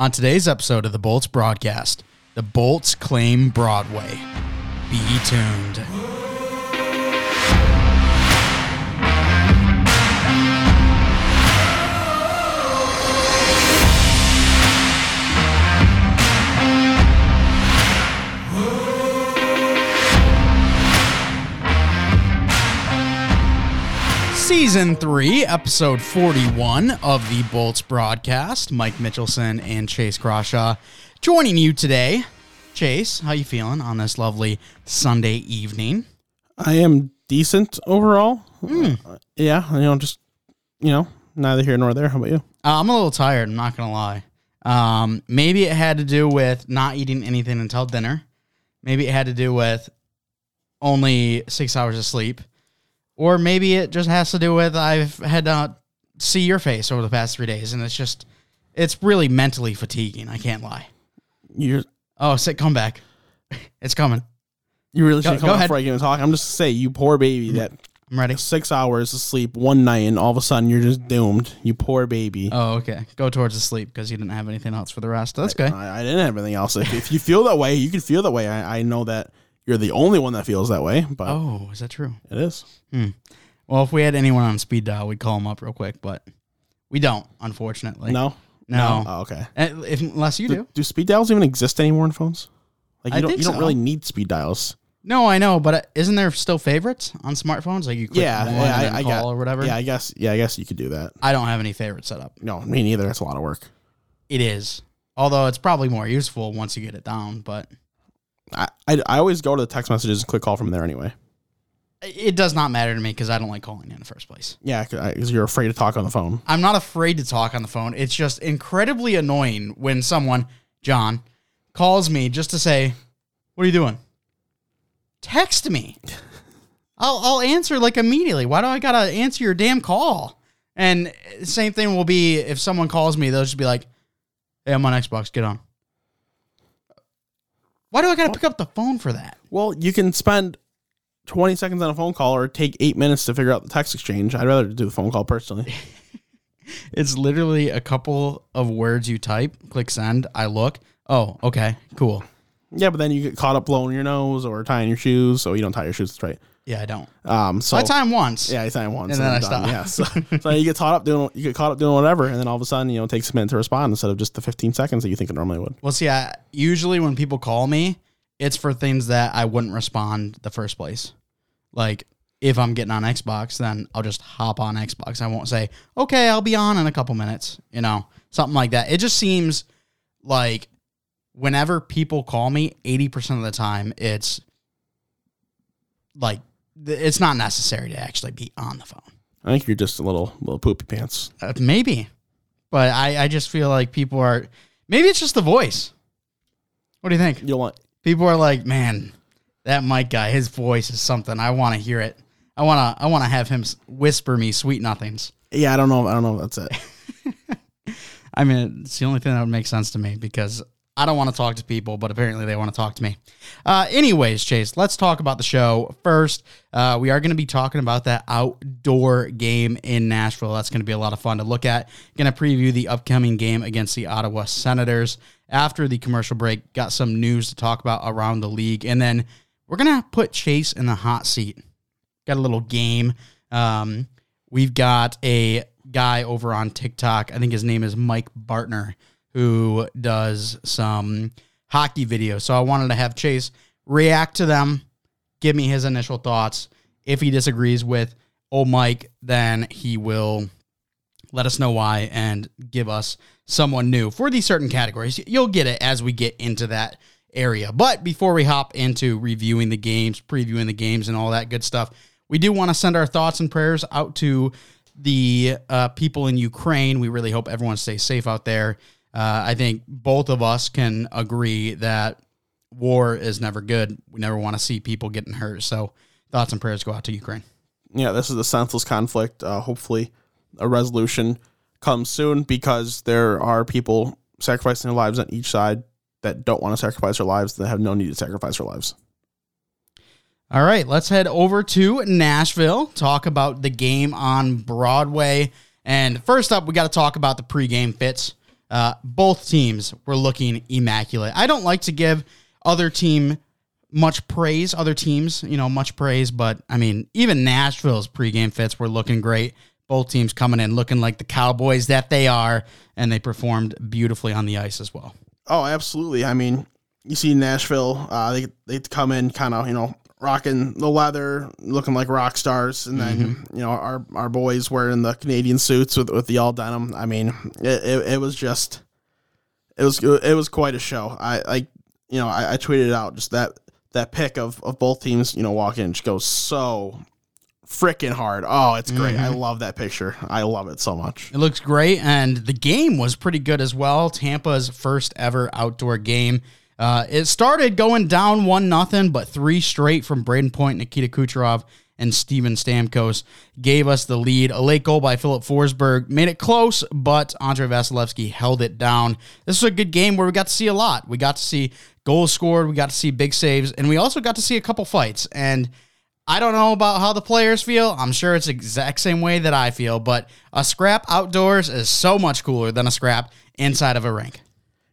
On today's episode of the Bolts broadcast, the Bolts claim Broadway. Be tuned. Season 3, episode 41 of the Bolts broadcast. Mike Mitchelson and Chase Crawshaw joining you today. Chase, how you feeling on this lovely Sunday evening? I am decent overall. Uh, yeah, you know, just you know, neither here nor there. How about you? Uh, I'm a little tired, I'm not going to lie. Um, maybe it had to do with not eating anything until dinner. Maybe it had to do with only six hours of sleep. Or maybe it just has to do with I've had to see your face over the past three days, and it's just, it's really mentally fatiguing. I can't lie. You're Oh, sit, come back. It's coming. you really Go- should come go before I can even talk. I'm just to say, you poor baby mm, that I'm ready. six hours of sleep one night and all of a sudden you're just doomed. You poor baby. Oh, okay. Go towards the sleep because you didn't have anything else for the rest. That's good. I, I didn't have anything else. If, if you feel that way, you can feel that way. I, I know that you're the only one that feels that way, but Oh, is that true? it is. Well, if we had anyone on speed dial, we'd call them up real quick, but we don't, unfortunately. No, No. Oh, okay. Uh, If, unless you Do, do. do speed dials even exist anymore in phones? Like you I don't you don't really need speed dials. No, I know, but uh, isn't there still favorites on smartphones? Like you click Yeah, one yeah, and I, I call got or whatever? Yeah, I guess. Yeah, I guess you could do that. I don't have any favorites set up. No, me neither. It's a lot of work. It is. Although it's probably more useful once you get it down, but I, I, I always go to the text messages and click call from there anyway. it does not matter to me because I don't like calling in the first place. Yeah, because you're afraid to talk on the phone. I'm not afraid to talk on the phone. It's just incredibly annoying when someone, John, calls me just to say, "What are you doing?" Text me. I'll I'll answer like immediately. Why do I gotta answer your damn call? And same thing will be if someone calls me, they'll just be like, "Hey, I'm on Xbox. Get on." Why do I gotta pick up the phone for that? Well, you can spend 20 seconds on a phone call or take eight minutes to figure out the text exchange. I'd rather do the phone call personally. It's literally a couple of words you type, click send, I look. Oh, okay, cool. yeah, but then you get caught up blowing your nose or tying your shoes. So you don't tie your shoes straight. Yeah, I don't. Um, so I time once. Yeah, I them once. And then I'm I stop. Yeah, so, so you get caught up doing you get caught up doing whatever, and then all of a sudden, you know, it takes a minute to respond instead of just the 15 seconds that you think it normally would. Well, see, I, usually when people call me, it's for things that I wouldn't respond the first place. Like if I'm getting on Xbox, then I'll just hop on Xbox. I won't say, okay, I'll be on in a couple minutes, you know, something like that. It just seems like whenever people call me, 80% of the time, it's like, it's not necessary to actually be on the phone. I think you're just a little little poopy pants. Uh, maybe, but I, I just feel like people are, maybe it's just the voice. What do you think? You'll want people are like, man, that Mike guy, his voice is something. I want to hear it. I want to. I want to have him whisper me sweet nothings. yeah. I don't know. I don't know. If that's it. I mean, it's the only thing that would make sense to me because I don't want to talk to people, but apparently they want to talk to me. Uh, anyways, Chase, let's talk about the show first. Uh, we are going to be talking about that outdoor game in Nashville. That's going to be a lot of fun to look at. Going to preview the upcoming game against the Ottawa Senators. After the commercial break, got some news to talk about around the league, and then we're gonna put Chase in the hot seat. Got a little game. Um, we've got a guy over on TikTok. I think his name is Mike Bartner, who does some hockey videos. So I wanted to have Chase react to them, give me his initial thoughts. If he disagrees with old Mike, then he will let us know why and give us someone new for these certain categories. You'll get it as we get into that area. But before we hop into reviewing the games, previewing the games, and all that good stuff, we do want to send our thoughts and prayers out to the uh, people in Ukraine. We really hope everyone stays safe out there. Uh, I think both of us can agree that war is never good. We never want to see people getting hurt. So thoughts and prayers go out to Ukraine. Yeah, this is a senseless conflict. Uh, hopefully, a resolution comes soon because there are people sacrificing their lives on each side that don't want to sacrifice their lives that have no need to sacrifice their lives. All right, let's head over to Nashville, talk about the game on Broadway. And first up, we got to talk about the pregame fits. Uh, both teams were looking immaculate. I don't like to give other team much praise, other teams, you know, much praise, but I mean, even Nashville's pregame fits were looking great. Both teams coming in looking like the Cowboys that they are, and they performed beautifully on the ice as well. Oh, absolutely. I mean, you see Nashville, uh, they they come in kind of you know rocking the leather, looking like rock stars, and then mm-hmm. you know our our boys wearing the Canadian suits with with the all denim. I mean, it, it, it was just it was it was quite a show. I like you know I, I tweeted out just that that pic of of both teams you know walking in just goes so freaking hard. Oh, it's great. Mm-hmm. I love that picture. I love it so much. It looks great and the game was pretty good as well. Tampa's first ever outdoor game. Uh, it started going down one nothing, but three straight from Brayden Point, Nikita Kucherov, and Steven Stamkos gave us the lead. A late goal by Filip Forsberg made it close, but Andrei Vasilevskiy held it down. This was a good game where we got to see a lot. We got to see goals scored, we got to see big saves, and we also got to see a couple fights. And I don't know about how the players feel. I'm sure it's exact same way that I feel, but a scrap outdoors is so much cooler than a scrap inside of a rink.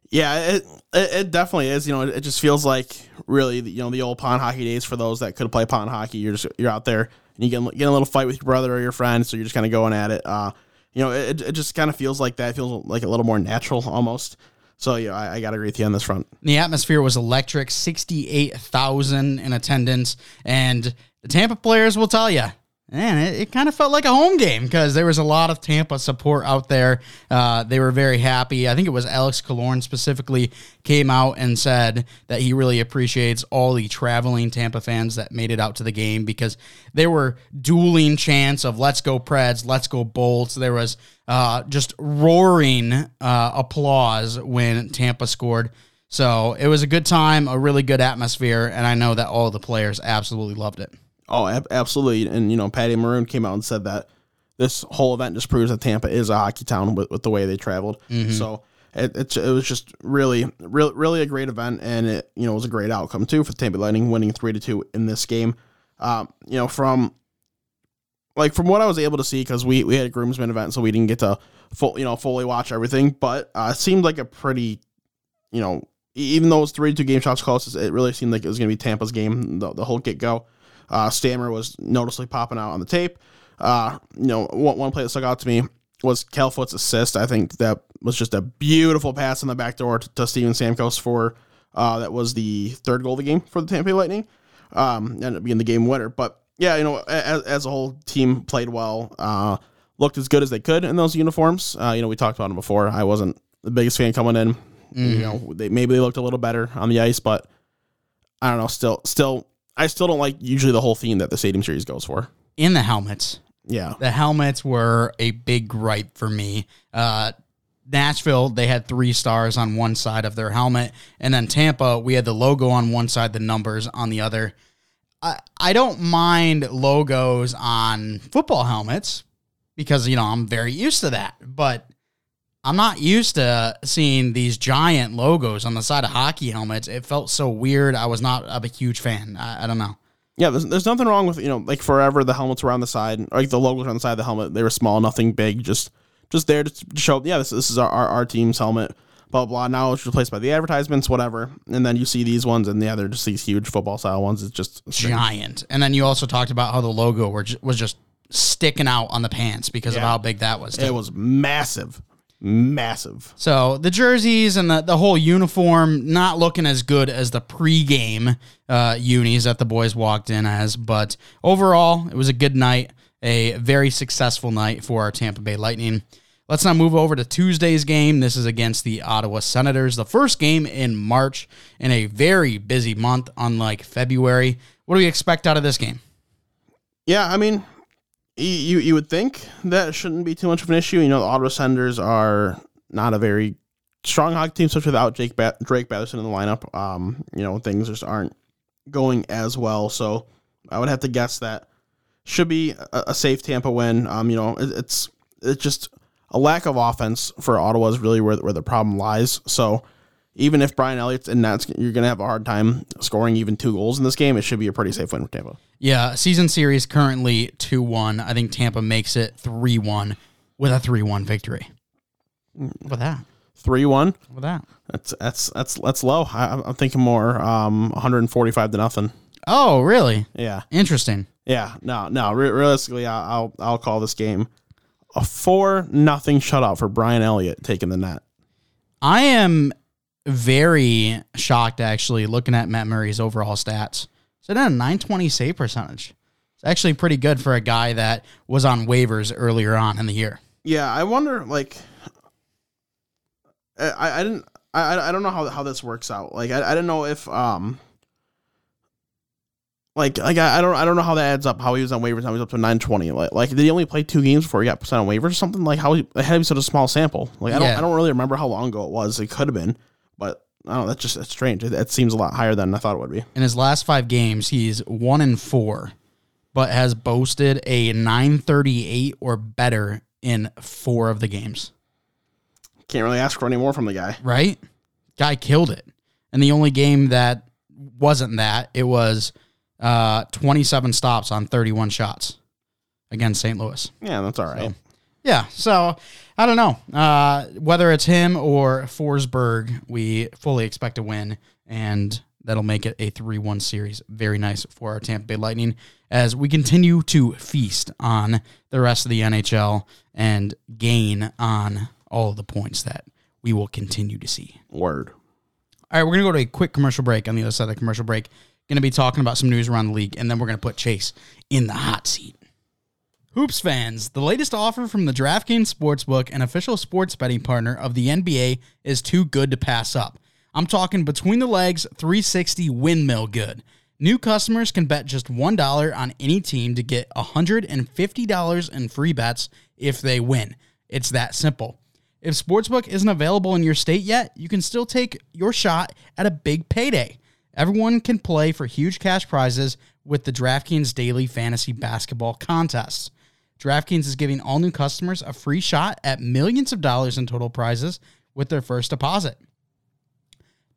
Yeah, it, it, it definitely is. You know, it, just feels like really, you know, the old pond hockey days for those that could play pond hockey. You're just you're out there and you get get a little fight with your brother or your friend, so you're just kind of going at it. Uh, you know, it, it just kind of feels like that. It feels like a little more natural almost. So yeah, I, I got to agree with you on this front. The atmosphere was electric, sixty eight thousand in attendance, and the Tampa players will tell you man, it, it kind of felt like a home game because there was a lot of Tampa support out there. Uh, they were very happy. I think it was Alex Killorn specifically came out and said that he really appreciates all the traveling Tampa fans that made it out to the game because there were dueling chants of "Let's go Preds," "Let's go Bolts." There was uh, just roaring uh, applause when Tampa scored. So it was a good time, a really good atmosphere, and I know that all the players absolutely loved it. Oh, ab- absolutely. And, you know, Patty Maroon came out and said that this whole event just proves that Tampa is a hockey town with, with the way they traveled. Mm-hmm. So it, it, it, was just really, really, really a great event. And it, you know, was a great outcome too for the Tampa Lightning winning three to two in this game. Um, you know, from like from what I was able to see, because we, we had a groomsman event, so we didn't get to full, you know, fully watch everything, but uh, it seemed like a pretty, you know, even though it was three to two game shots closest, it really seemed like it was going to be Tampa's game the, the whole get go. Uh, Stammer was noticeably popping out on the tape. Uh, you know, one, one play that stuck out to me was Cal Foote's assist. I think that was just a beautiful pass in the back door to, to Steven Stamkos for uh, that was the third goal of the game for the Tampa Bay Lightning. Um, ended up being the game winner. But yeah, you know, as, as a whole, team played well. Uh, looked as good as they could in those uniforms. Uh, you know, we talked about them before. I wasn't the biggest fan coming in. Mm. You know, they maybe they looked a little better on the ice, but I don't know. Still, still I still don't like usually the whole theme that the Stadium Series goes for. In the helmets. Yeah. The helmets were a big gripe for me. Uh, Nashville, they had three stars on one side of their helmet. And then Tampa, we had the logo on one side, the numbers on the other. I, I don't mind logos on football helmets because, you know, I'm very used to that. But I'm not used to seeing these giant logos on the side of hockey helmets. It felt so weird. I was not a huge fan. I, I don't know. Yeah, there's, there's nothing wrong with you know like forever the helmets were on the side, like the logos were on the side of the helmet. They were small, nothing big, just just there to show. Yeah, this this is our our, our team's helmet. Blah, blah blah. Now it's replaced by the advertisements, whatever. And then you see these ones, and yeah, they're just these huge football style ones. It's just giant. And then you also talked about how the logo were was just sticking out on the pants because yeah. of how big that was. Too. It was massive massive. So the jerseys and the, the whole uniform not looking as good as the pregame uh, unis that the boys walked in as, but overall it was a good night, a very successful night for our Tampa Bay Lightning. Let's now move over to Tuesday's game. This is against the Ottawa Senators, the first game in March in a very busy month, unlike February. What do we expect out of this game? Yeah, I mean, you you would think that shouldn't be too much of an issue. You know, the Ottawa Senators are not a very strong hockey team, especially without Jake ba- Drake Batherson in the lineup. Um, you know, things just aren't going as well. So I would have to guess that should be a, a safe Tampa win. Um, you know, it, it's it's just a lack of offense for Ottawa is really where where the problem lies. So even if Brian Elliott's in that, you're going to have a hard time scoring even two goals in this game. It should be a pretty safe win for Tampa. Yeah, season series currently 2 1. I think Tampa makes it 3 1 with a 3 1 victory. With that. 3 1. With that. That's that's that's that's low. I, I'm thinking more um 145 to nothing. Oh, really? Yeah, Interesting. yeah. No, no. Re- realistically, I- I'll I'll call this game a four nothing shutout for Brian Elliott taking the net. I am very shocked actually looking at Matt Murray's overall stats. So at a 920 save percentage. It's actually pretty good for a guy that was on waivers earlier on in the year. Yeah, I wonder. Like, I I didn't. I, I don't know how, how this works out. Like I, I didn't know if um like like I, I don't I don't know how that adds up. How he was on waivers, how he was up to nine twenty. Like like did he only play two games before he got put on waivers or something? Like how he, it had to be such a small sample. Like I don't Yeah. I don't really remember how long ago it was. It could have been, but I don't know. That's just that's strange. It, seems a lot higher than I thought it would be. In his last five games, he's one in four, but has boasted a 938 or better in four of the games. Can't really ask for any more from the guy. right? Guy killed it. And the only game that wasn't that, it was uh, 27 stops on 31 shots against St. Louis. Yeah, that's all right. Yeah, so I don't know. Uh, whether it's him or Forsberg, we fully expect a win, and that'll make it a 3 1 series. Very nice for our Tampa Bay Lightning as we continue to feast on the rest of the NHL and gain on all of the points that we will continue to see. Word. All right, we're going to go to a quick commercial break. On the other side of the commercial break, going to be talking about some news around the league, and then we're going to put Chase in the hot seat. Hoops fans, the latest offer from the DraftKings Sportsbook, an official sports betting partner of the NBA, is too good to pass up. I'm talking between the legs 360 windmill good. New customers can bet just $1 on any team to get $150 in free bets if they win. It's that simple. If Sportsbook isn't available in your state yet, you can still take your shot at a big payday. Everyone can play for huge cash prizes with the DraftKings Daily Fantasy Basketball Contests. DraftKings is giving all new customers a free shot at millions of dollars in total prizes with their first deposit.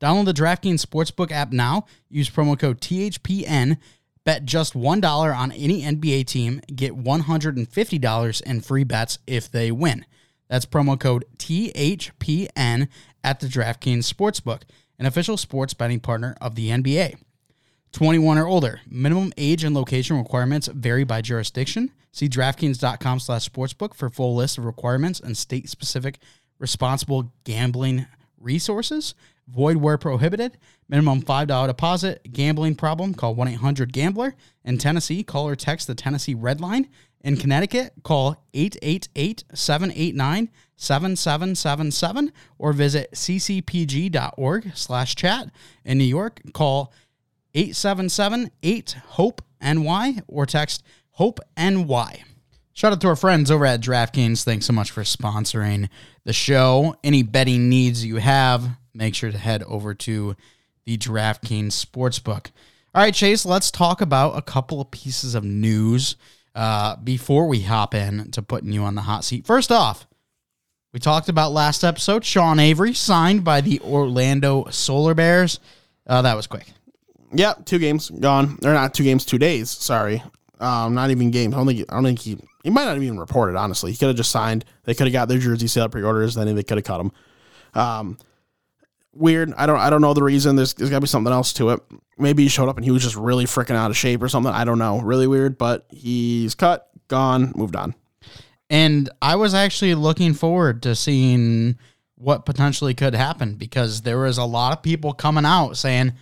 Download the DraftKings Sportsbook app now. Use promo code THPN. Bet just $1 on any NBA team. Get $150 in free bets if they win. That's promo code THPN at the DraftKings Sportsbook, an official sports betting partner of the NBA. 21 or older. Minimum age and location requirements vary by jurisdiction. See DraftKings.com slash sportsbook for full list of requirements and state-specific responsible gambling resources. Void where prohibited. Minimum $5 deposit. Gambling problem? Call 1-800-GAMBLER. In Tennessee, call or text the Tennessee Red Line. In Connecticut, call 888-789-7777 or visit ccpg.org slash chat. In New York, call 877-8-HOPE-NY or text HOPE-NY. Shout out to our friends over at DraftKings. Thanks so much for sponsoring the show. Any betting needs you have, make sure to head over to the DraftKings Sportsbook. All right, Chase, let's talk about a couple of pieces of news uh, before we hop in to putting you on the hot seat. First off, we talked about last episode Sean Avery signed by the Orlando Solar Bears. Uh, that was quick. Yeah, two games gone. They're not two games, two days. Sorry, um, not even games. I don't think. I don't think he. He might not have even reported. Honestly, he could have just signed. They could have got their jersey sale pre-orders. Then they could have cut him. Um, weird. I don't. I don't know the reason. There's, there's got to be something else to it. Maybe he showed up and he was just really freaking out of shape or something. I don't know. Really weird. But he's cut, gone, moved on. And I was actually looking forward to seeing what potentially could happen because there was a lot of people coming out saying,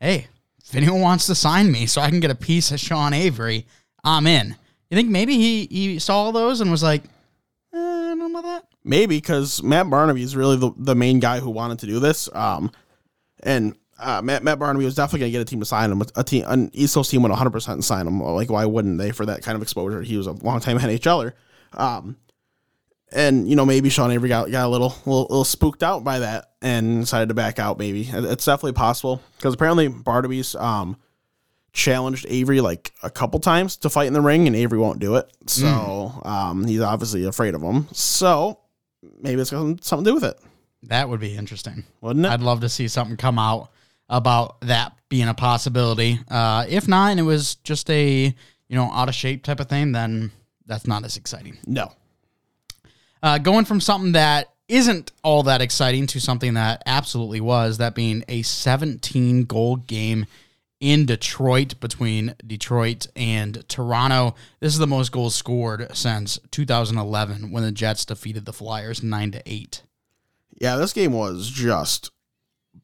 "Hey, if anyone wants to sign me so I can get a piece of Sean Avery, I'm in." You think maybe he he saw those and was like, eh, "I don't know about that." Maybe because Matt Barnaby is really the, the main guy who wanted to do this. Um, and uh, Matt, Matt Barnaby was definitely going to get a team to sign him. A team, an East Coast team would 100% sign him. Like, why wouldn't they for that kind of exposure? He was a long time NHLer. Um, and you know maybe Sean Avery got, got a little, little little spooked out by that and decided to back out. Maybe it's definitely possible because apparently Barnaby's um challenged Avery like a couple times to fight in the ring and Avery won't do it. So Mm. um he's obviously afraid of him. So maybe it's got something to do with it, That would be interesting. wouldn't it? I'd love to see something come out about that being a possibility. Uh, if not, and it was just a you know out of shape type of thing, then that's not as exciting. no. Uh, going from something that isn't all that exciting to something that absolutely was, that being a 17 goal game in Detroit between Detroit and Toronto. This is the most goals scored since 2011 when the Jets defeated the Flyers 9 to 8. Yeah, this game was just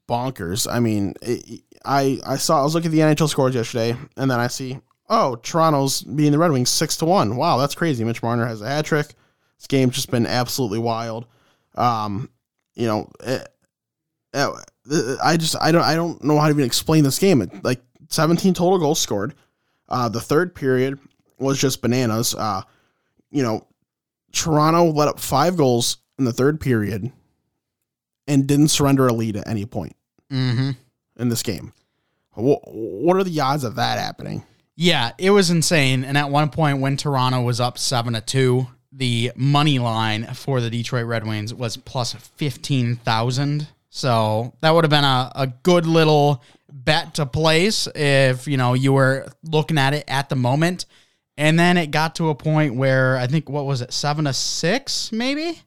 bonkers. I mean, it, I I saw I was looking at the NHL scores yesterday, and then I see oh Toronto's beating the Red Wings six to one. Wow, that's crazy. Mitch Marner has a hat trick. This game's just been absolutely wild. Um, you know, it, it- I just I don't I don't know how to even explain this game. It, like 17 total goals scored. Uh, the third period was just bananas. Uh, you know, Toronto let up five goals in the third period and didn't surrender a lead at any point Mm-hmm. in this game. What, what are the odds of that happening? Yeah, it was insane. And at one point, when Toronto was up seven to two, the money line for the Detroit Red Wings was plus fifteen thousand. So that would have been a, a good little bet to place if you know you were looking at it at the moment. And then it got to a point where I think what was it, seven to six, maybe,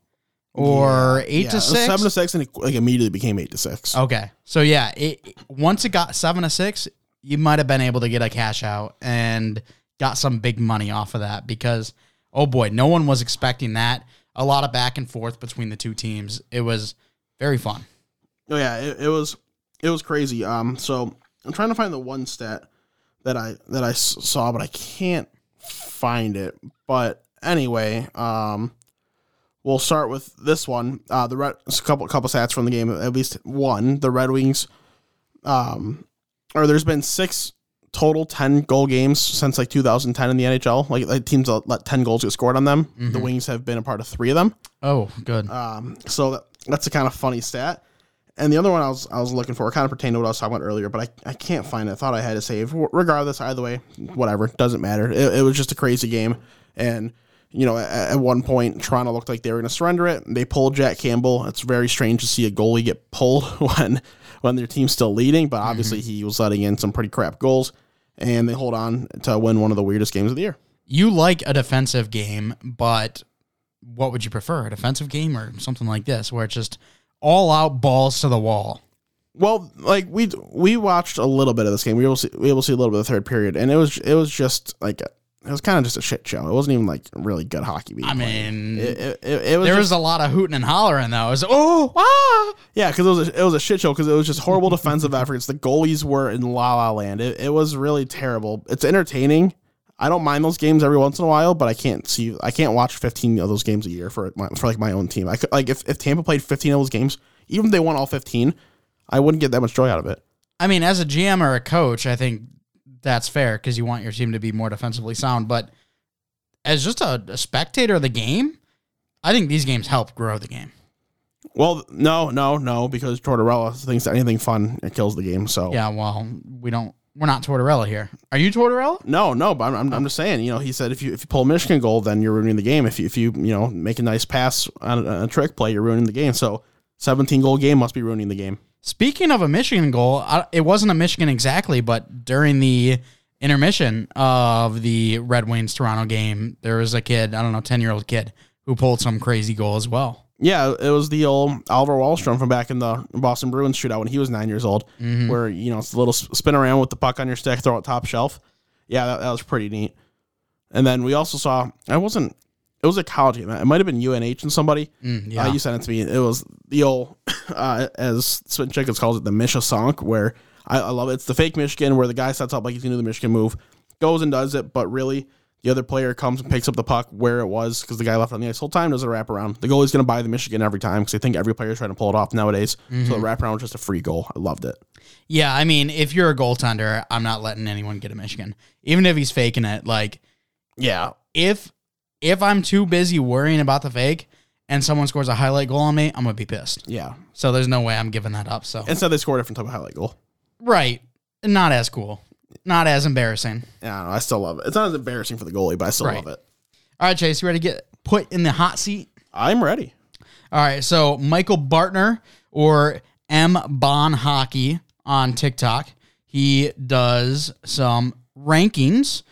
or eight Yeah, to six, seven to six, and it like immediately became eight to six. Okay. So yeah, it once it got seven to six, you might have been able to get a cash out and got some big money off of that because oh boy, no one was expecting that. A lot of back and forth between the two teams. It was very fun. Oh yeah, it, it was it was crazy. Um, so I'm trying to find the one stat that I that I saw, but I can't find it. But anyway, um, we'll start with this one. Uh, the red a couple couple stats from the game. At least one, the Red Wings. Um, or there's been six total 10 goal games since like 2010 in the NHL. Like, like teams let 10 goals get scored on them. The Wings have been a part of three of them. Oh, good. Um, so that, that's a kind of funny stat. And the other one I was I was looking for kind of pertained to what I was talking about earlier, but I, I can't find it. I thought I had to save. Regardless, either way, whatever, doesn't matter. It, it was just a crazy game, and you know, at, at one point, Toronto looked like they were going to surrender it. They pulled Jack Campbell. It's very strange to see a goalie get pulled when when their team's still leading, but obviously he was letting in some pretty crap goals, and they hold on to win one of the weirdest games of the year. you like a defensive game, but what would you prefer? A defensive game or something like this where it's just all out balls to the wall? Well, like we we watched a little bit of this game. We were able to see, we were able to see a little bit of the third period, and it was it was just like it was kind of just a shit show. It wasn't even like really good hockey. Being I played. mean, it, it, it, it was there just, was a lot of hooting and hollering though. It was oh ah. yeah, because it was a, it was a shit show because it was just horrible defensive efforts. The goalies were in la la land. It, it was really terrible. It's entertaining. I don't mind those games every once in a while, but I can't see I can't watch 15 of those games a year for my, for like my own team. I could like if, if Tampa played 15 of those games, even if they won all 15, I wouldn't get that much joy out of it. I mean, as a GM or a coach, I think that's fair because you want your team to be more defensively sound. But as just a, a spectator of the game, I think these games help grow the game. Well, no, no, no, because Tortorella thinks anything fun it kills the game. So Yeah, well, we don't. We're not Tortorella here. Are you Tortorella? no, no, but I'm, I'm, I'm just saying. You know, he said if you if you pull a Michigan goal, then you're ruining the game. If you if you you know make a nice pass on a, a trick play, you're ruining the game. So 17 goal game must be ruining the game. Speaking of a Michigan goal, I, it wasn't a Michigan exactly, but during the intermission of the Red Wings Toronto game, there was a kid, I don't know, 10 year old kid, who pulled some crazy goal as well. Yeah, it was the old Oliver Wahlstrom from back in the Boston Bruins shootout when he was nine years old, mm-hmm. where you know it's a little spin around with the puck on your stick, throw it top shelf. Yeah, that, that was pretty neat. And then we also saw I wasn't it was a college game. It might have been UNH and somebody. Mm, Yeah. yeah. you sent it to me. It was the old, uh, as Spittin' Chiclets calls it, the Misha Sonk, where I, I love it. It's the fake Michigan where the guy sets up like he's going to do the Michigan move, goes and does it, but really the other player comes and picks up the puck where it was because the guy left on the ice the whole time, does a wraparound. The goalie's going to buy the Michigan every time because I think every player is trying to pull it off nowadays. So the wraparound was just a free goal. I loved it. Yeah, I mean, if you're a goaltender, I'm not letting anyone get a Michigan, even if he's faking it. Like, Yeah. if if I'm too busy worrying about the fake and someone scores a highlight goal on me, I'm gonna be pissed. Yeah. So there's no way I'm giving that up. So Instead, they scored a different type of highlight goal. right, not as cool, not as embarrassing. Yeah, I, don't know, I still love it. It's not as embarrassing for the goalie, but I still Right. love it. All right, Chase, you ready to get put in the hot seat? I'm ready. All right, so Michael Bartner or M Bon Hockey on TikTok, he does some rankings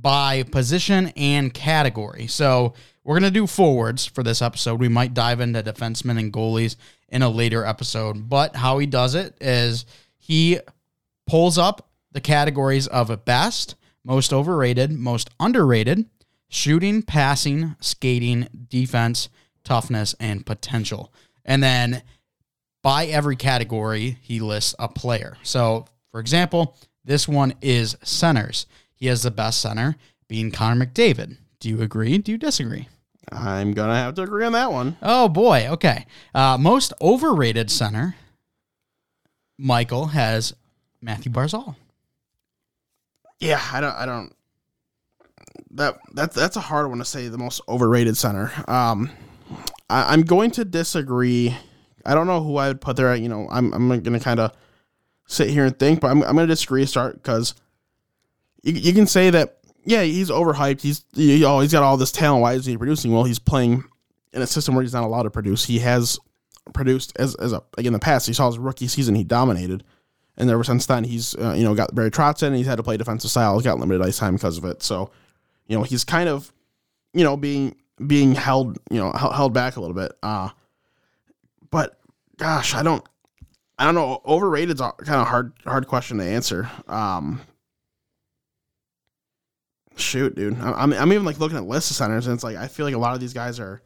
by position and category. So we're gonna do forwards for this episode. We might dive into defensemen and goalies in a later episode, but how he does it is he pulls up the categories of best, most overrated, most underrated, shooting, passing, skating, defense, toughness, and potential. And then by every category, he lists a player. So, for example, this one is centers. He has the best center being Connor McDavid. Do you agree? Do you disagree? I'm gonna have to agree on that one. Oh boy. Okay. Uh, most overrated center. Michael has Mathew Barzal. Yeah, I don't. I don't. That that's that's a hard one to say. The most overrated center. Um, I, I'm going to disagree. I don't know who I would put there. You know, I'm I'm gonna kind of sit here and think, but I'm I'm gonna disagree. Start because you you can say that yeah he's overhyped. He's you know, he's got all this talent. Why is he producing? Well, he's playing in a system where he's not allowed to produce. He has produced as as a like in the past. He saw his rookie season. He dominated. And ever since then, he's uh, you know got Barry Trotz in. And he's had to play defensive style. He's got limited ice time because of it. So, you know, he's kind of, you know, being being held you know held, back a little bit. Uh, but gosh, I don't, I don't know. Overrated's kind of hard hard question to answer. Um, shoot, dude, I- I'm I'm even like looking at lists of centers, and it's like I feel like a lot of these guys are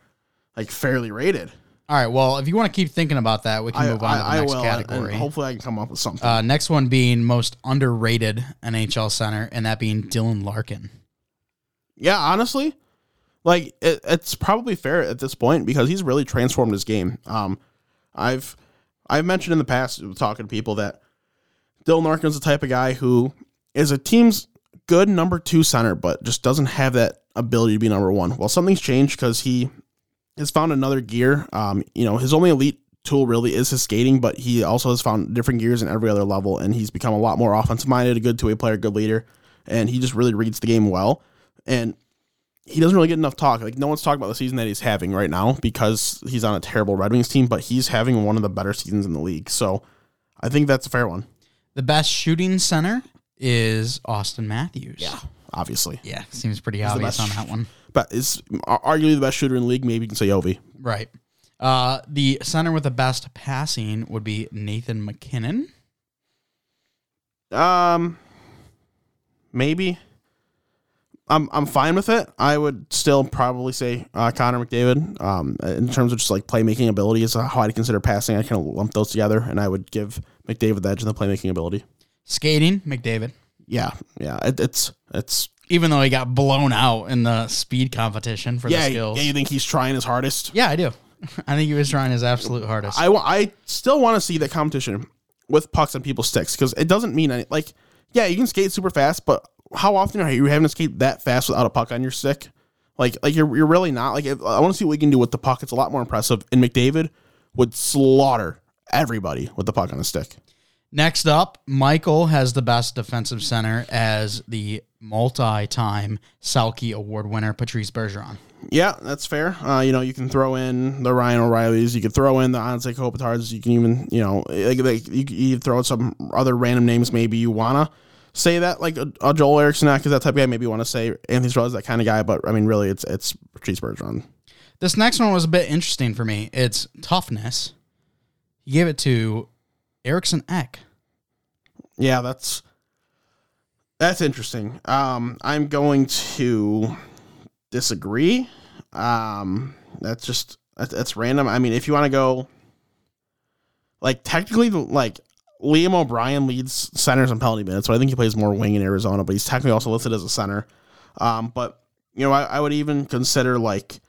like fairly rated. All right. Well, if you want to keep thinking about that, we can I, move on to the I, I next will, category. and hopefully I can come up with something. Uh, next one being most underrated NHL center, and that being Dylan Larkin. Yeah, honestly, like it, it's probably fair at this point because he's really transformed his game. Um, I've I've mentioned in the past talking to people that Dylan Larkin's the type of guy who is a team's good number two center, but just doesn't have that ability to be number one. Well, something's changed because he has found another gear. Um, you know, his only elite tool really is his skating, but he also has found different gears in every other level, and he's become a lot more offensive minded, a good two way player, good leader, and he just really reads the game well. And he doesn't really get enough talk. Like no one's talking about the season that he's having right now because he's on a terrible Red Wings team, but he's having one of the better seasons in the league. So I think that's a fair one. The best shooting center is Auston Matthews. Yeah, obviously, Yeah, seems pretty the obvious best. on that one. but is arguably the best shooter in the league. Maybe you can say Ovi. Right. Uh, the center with the best passing would be Nathan MacKinnon. Um, maybe. I'm I'm fine with it. I would still probably say uh, Connor McDavid. Um, in terms of just like playmaking ability is how I'd consider passing. I kind of lump those together, and I would give McDavid the edge in the playmaking ability. Skating, McDavid. Yeah, yeah. It, it's it's Even though he got blown out in the speed competition for yeah. the skills. Yeah, you think he's trying his hardest? Yeah, I do. I think he was trying his absolute hardest. I, I still want to see that competition with pucks on people's sticks because it doesn't mean any like yeah you can skate super fast but how often are you having to skate that fast without a puck on your stick like like you're, you're really not like I want to see what we can do with the puck it's a lot more impressive and McDavid would slaughter everybody with the puck on the stick Next up, Michael has the best defensive center as the multi-time Selke Award winner Patrice Bergeron. yeah that's fair uh, you know you can throw in the Ryan O'Reillys you could throw in the Anze Kopitars you can even you know like, like you, you throw out some other random names maybe you wanna say that like a, a Joel Eriksson is that type of guy. Maybe you want to say Anthony Stroh is that kind of guy, but I mean, really, it's it's Patrice Bergeron. This next one was a bit interesting for me. It's toughness. He gave it to Eriksson Ek. Yeah, that's that's interesting. Um, I'm going to disagree. Um, that's just that's, that's random. I mean, if you want to go, like technically, like Liam O'Brien leads centers and penalty minutes, so I think he plays more wing in Arizona, but he's technically also listed as a center. Um, but you know, I, I would even consider like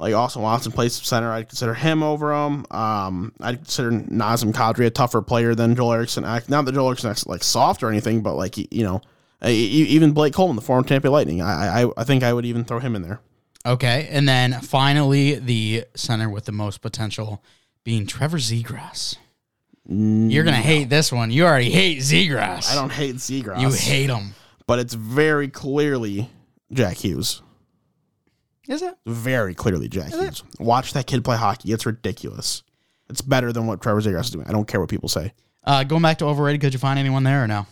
like Austin Watson plays center. I'd consider him over him. Um, I'd consider Nazem Kadri a tougher player than Joel Eriksson. Not that Joel Eriksson's like soft or anything, but like you know, even Blake Coleman, the former Tampa Lightning. I, I I think I would even throw him in there. Okay, and then finally the center with the most potential being Trevor Zegras. You're gonna hate this one. You already hate Zegras. I don't hate Zegras. You hate him. but it's very clearly Jack Hughes. Is it? Very clearly Jack Hughes. Watch that kid play hockey. It's ridiculous. It's better than what Trevor Zegras is doing. I don't care what people say. Uh, going back to overrated, could you find anyone there or no?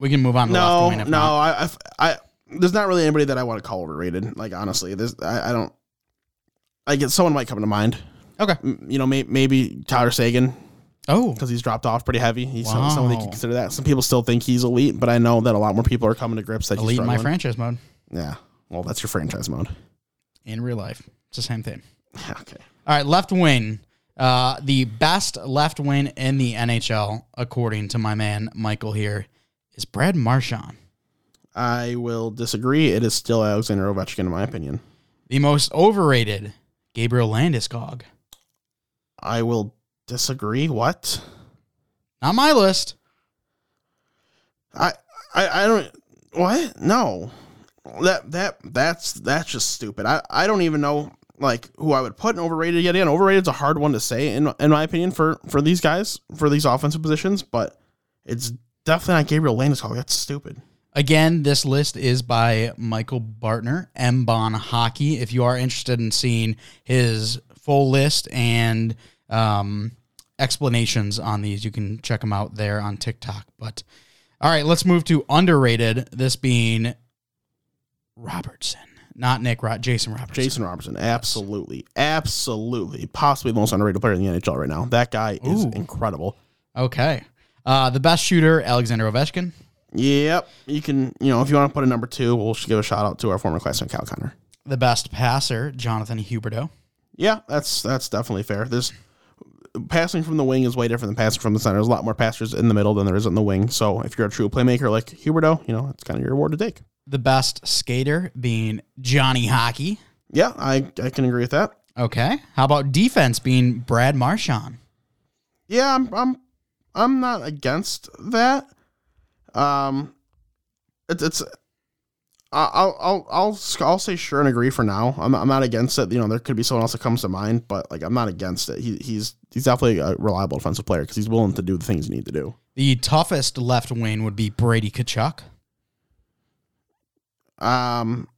We can move on. To No, left wing no. I, I, I, there's not really anybody that I want to call overrated. Like honestly, there's, I, I don't. I get someone might come to mind. Okay. M- You know, may, maybe Tyler Seguin Oh, because he's dropped off pretty heavy. He's some- someone they can consider that. Some people still think he's elite, but I know that a lot more people are coming to grips that he's not. elite in my franchise mode Yeah, well, that's your franchise mode. in real life. It's the same thing. okay. All right, left wing. Uh, the best left wing in the NHL, according to my man Michael here, is Brad Marchand. I will disagree. It is still Alexander Ovechkin, in my opinion. The most overrated, Gabriel Landeskog. I will disagree. What? Not my list. I, I, I don't. What? No. That that that's that's just stupid. I, I don't even know like who I would put in overrated yet again. Overrated is a hard one to say in in my opinion for for these guys for these offensive positions, but it's definitely not Gabriel Landeskog. That's stupid. Again, this list is by Michael Bartner, M Bon Hockey. If you are interested in seeing his full list and um, explanations on these, you can check them out there on TikTok. But all right, let's move to underrated. This being Robertson, not Nick, Ro- Jason Robertson. Jason Robertson, absolutely, absolutely, possibly the most underrated player in the NHL right now. That guy is Ooh. incredible. Okay. Uh, the best shooter, Alexander Ovechkin. Yep, you can. You know, if you want to put a number two, we'll give a shout out to our former classmate Cal Connor. The best passer, Jonathan Huberdeau. Yeah, that's that's definitely fair. There's passing from the wing is way different than passing from the center. There's a lot more passers in the middle than there is in the wing. So if you're a true playmaker like Huberdeau, you know it's kind of your reward to take. The best skater being Johnny Hockey. Yeah, I I can agree with that. Okay. How about defense being Brad Marchand? Yeah, I'm I'm I'm not against that. Um, it's it's. I- I'll I'll I'll I'll say sure and agree for now. I'm I'm not against it. You know, there could be someone else that comes to mind, but like I'm not against it. He he's he's definitely a reliable defensive player because he's willing to do the things you need to do. The toughest left wing would be Brady Tkachuk. Um,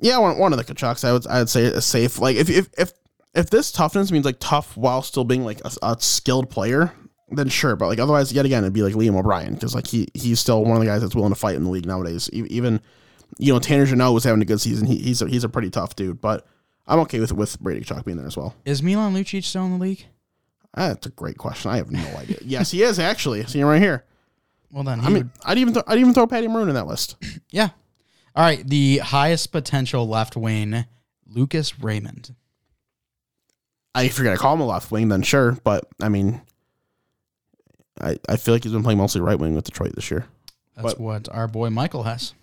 yeah, one, one of the Tkachuks, I would I would say is safe. Like if if if if this toughness means like tough while still being like a, a skilled player, then sure. But like otherwise, yet again, it'd be like Liam O'Brien because like he he's still one of the guys that's willing to fight in the league nowadays. Even you know Tanner Jeannot was having a good season. He, he's a, he's a pretty tough dude, but I'm okay with with Brady Tkachuk being there as well. Is Milan Lucic still in the league? That's a great question. I have no idea. yes, he is actually. See him right here. Well, then he I mean, would- I'd even th- I'd even throw Patty Maroon in that list. yeah. All right. The highest potential left wing, Lucas Raymond. I, if you're gonna call him a left wing, then sure. But I mean, I I feel like he's been playing mostly right wing with Detroit this year. That's But- what our boy Michael has.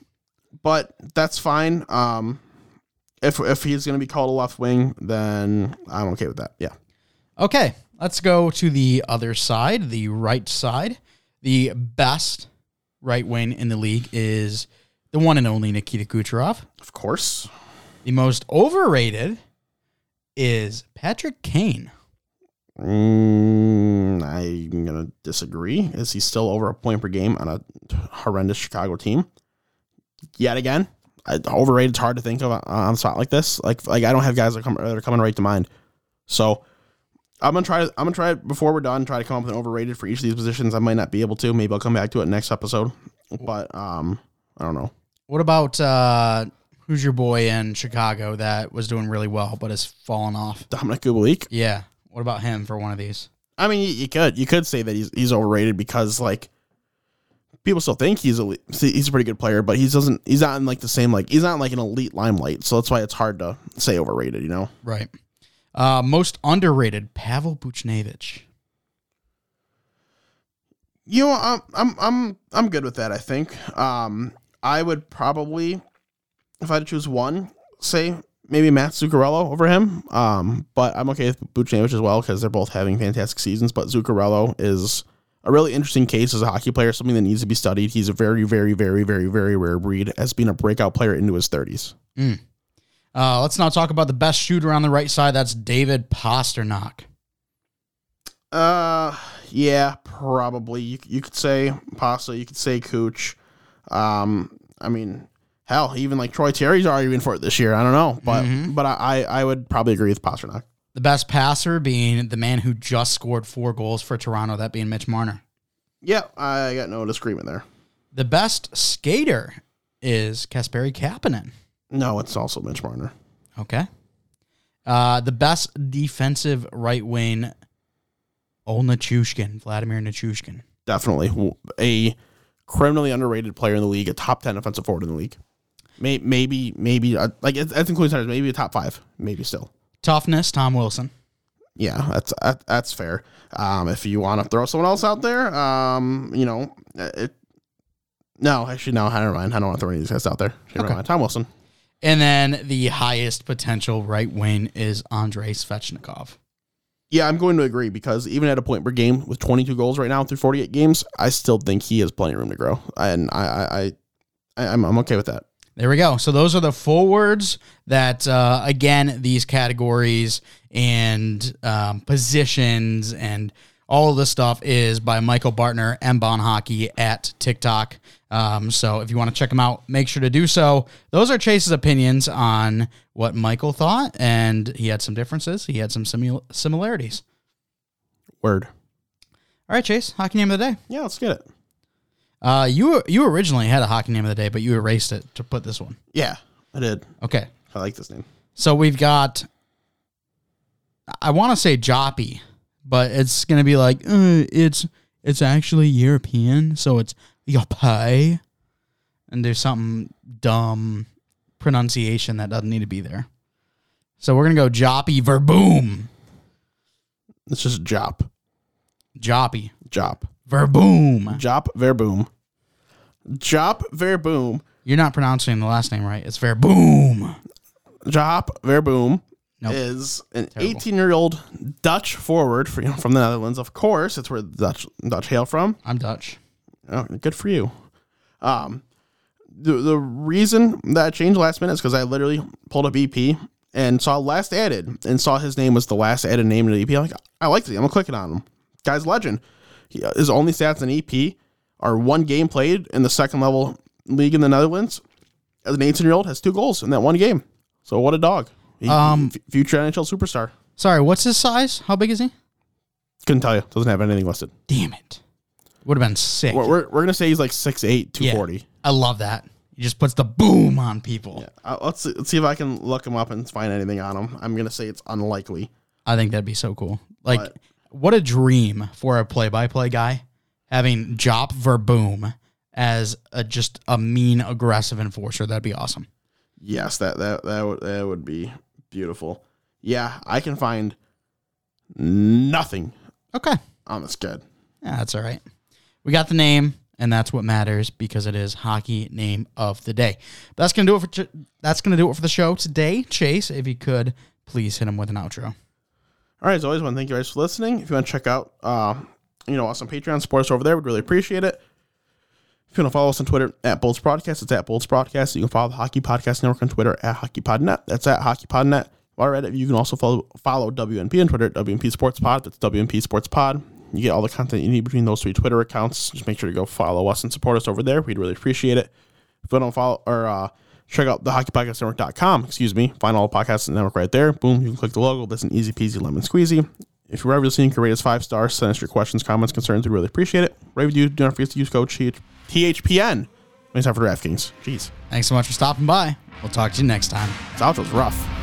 But that's fine. Um, if if he's gonna be called a left wing, then I'm okay with that. Yeah. Okay. Let's go to the other side, the right side. The best right wing in the league is the one and only Nikita Kucherov. Of course. The most overrated is Patrick Kane. Mm, I'm gonna disagree. Is he still over a point per game on a horrendous Chicago team? Yet again, I, overrated. It's hard to think of on- on a spot like this. Like like I don't have guys that come that are coming right to mind. So I'm gonna try. I'm gonna try before we're done. Try to come up with an overrated for each of these positions. I might not be able to. Maybe I'll come back to it next episode. But um, I don't know. What about uh, who's your boy in Chicago that was doing really well but has fallen off? Dominik Kubalik. Yeah. What about him for one of these? I mean, you, you could you could say that he's he's overrated because like people still think he's a he's a pretty good player, but he doesn't. He's not in like the same like he's not in, like an elite limelight. So that's why it's hard to say overrated. You know. Right. Uh, most underrated, Pavel Buchnevich. You know, I'm I'm I'm I'm good with that. I think. Um, I would probably, if I had to choose one, say maybe Matt Zuccarello over him. Um, but I'm okay with Buchnevich as well because they're both having fantastic seasons. But Zuccarello is a really interesting case as a hockey player, something that needs to be studied. He's a very, very, very, very, very rare breed as being a breakout player into his 30s. Mm. Uh, let's now talk about the best shooter on the right side. That's David Pastrnak. Uh, yeah, probably. You, you could say Pasta. You could say Cooch. Um, I mean, hell, even like Troy Terry's arguing for it this year. I don't know, but mm-hmm. but I I would probably agree with Pastrnak. The best passer being the man who just scored four goals for Toronto, that being Mitch Marner. Yeah, I got no disagreement there. The best skater is Kasperi Kapanen. No, it's also Mitch Marner. Okay. Uh, the best defensive right wing, Val Nichushkin, Vladimir Nichushkin. Definitely a criminally underrated player in the league, a top ten offensive forward in the league. Maybe, maybe, maybe uh, like that's including centers, maybe a top five, maybe still. Toughness, Tom Wilson. Yeah, that's that, that's fair. Um, if you want to throw someone else out there, um, you know, it, no, actually, no, never mind. I don't want to throw any of these guys out there. Okay. Tom Wilson. And then the highest potential right wing is Andrei Svechnikov. Yeah, I'm going to agree because even at a point per game with 22 goals right now through 48 games, I still think he has plenty of room to grow, and I, I, I I'm, I'm okay with that. There we go. So those are the forwards that, uh, again, these categories and um, positions and all of this stuff is by Michael Bartner and Bon Hockey at TikTok. Um, so if you want to check them out, make sure to do so. Those are Chase's opinions on what Michael thought, and he had some differences. He had some simul- similarities. Word. All right, Chase. Hockey name of the day. Yeah, let's get it. Uh, you you originally had a hockey name of the day, but you erased it to put this one. Yeah, I did. Okay. I like this name. So we've got. I want to say Joppy, but it's gonna be like uh, it's it's actually European, so it's Yopai, and there's something dumb pronunciation that doesn't need to be there. So we're gonna go Joppy Verboom. It's just Jop. Joppy. Jop. Verboom. Jop Verboom. Jop Verboom. You're not pronouncing the last name right. It's Verboom. Jop Verboom nope. is an 18 year old Dutch forward for, you know, from the Netherlands. Of course, it's where Dutch Dutch hail from. I'm Dutch. Oh, good for you. Um, the the reason that I changed last minute is because I literally pulled up EP and saw last added and saw his name was the last added name in the EP. I'm like, I like this. I'm gonna click it on him. Guy's legend. His only stats in EP are one game played in the second level league in the Netherlands. As an 18 year old, has two goals in that one game. So what a dog! He, um, future NHL superstar. Sorry, what's his size? How big is he? Couldn't tell you. Doesn't have anything listed. Damn it! Would have been sick. We're, we're, we're, gonna say he's like 6'8", 240. Yeah, I love that. He just puts the boom on people. Yeah. Uh, let's see, let's see if I can look him up and find anything on him. I'm gonna say it's unlikely. I think that'd be so cool. Like, but, what a dream for a play-by-play guy having Jop Verboom as a just a mean aggressive enforcer. That'd be awesome. Yes, that that that would that would be beautiful. Yeah, I can find nothing. Okay. On this kid. Yeah, that's all right. We got the name, and that's what matters because it is hockey name of the day. That's gonna do it for that's gonna do it for the show today. Chase, if you could please hit him with an outro. All right, as always, I want to thank you guys for listening. If you want to check out, uh, you know, awesome Patreon support us over there, we'd really appreciate it. If you want to follow us on Twitter at Bolts Broadcast, it's at Bolts Broadcast. You can follow the Hockey Podcast Network on Twitter at HockeyPodNet. That's at HockeyPodNet. While at it, you can also follow follow WNP on Twitter at WNP Sports Pod. That's WNP Sports Pod. You get all the content you need between those three Twitter accounts. Just make sure to go follow us and support us over there. We'd really appreciate it. If you don't follow or uh, check out the hockeypodcastnetwork.com, excuse me, find all the podcasts in the network right there. Boom, you can click the logo. That's an easy peasy lemon squeezy. If you're ever listening, you can rate us five stars. Send us your questions, comments, concerns. We'd really appreciate it. With you. Do not forget to use code THPN. Thanks time for DraftKings. Jeez. Thanks so much for stopping by. We'll talk to you next time. This outro's rough.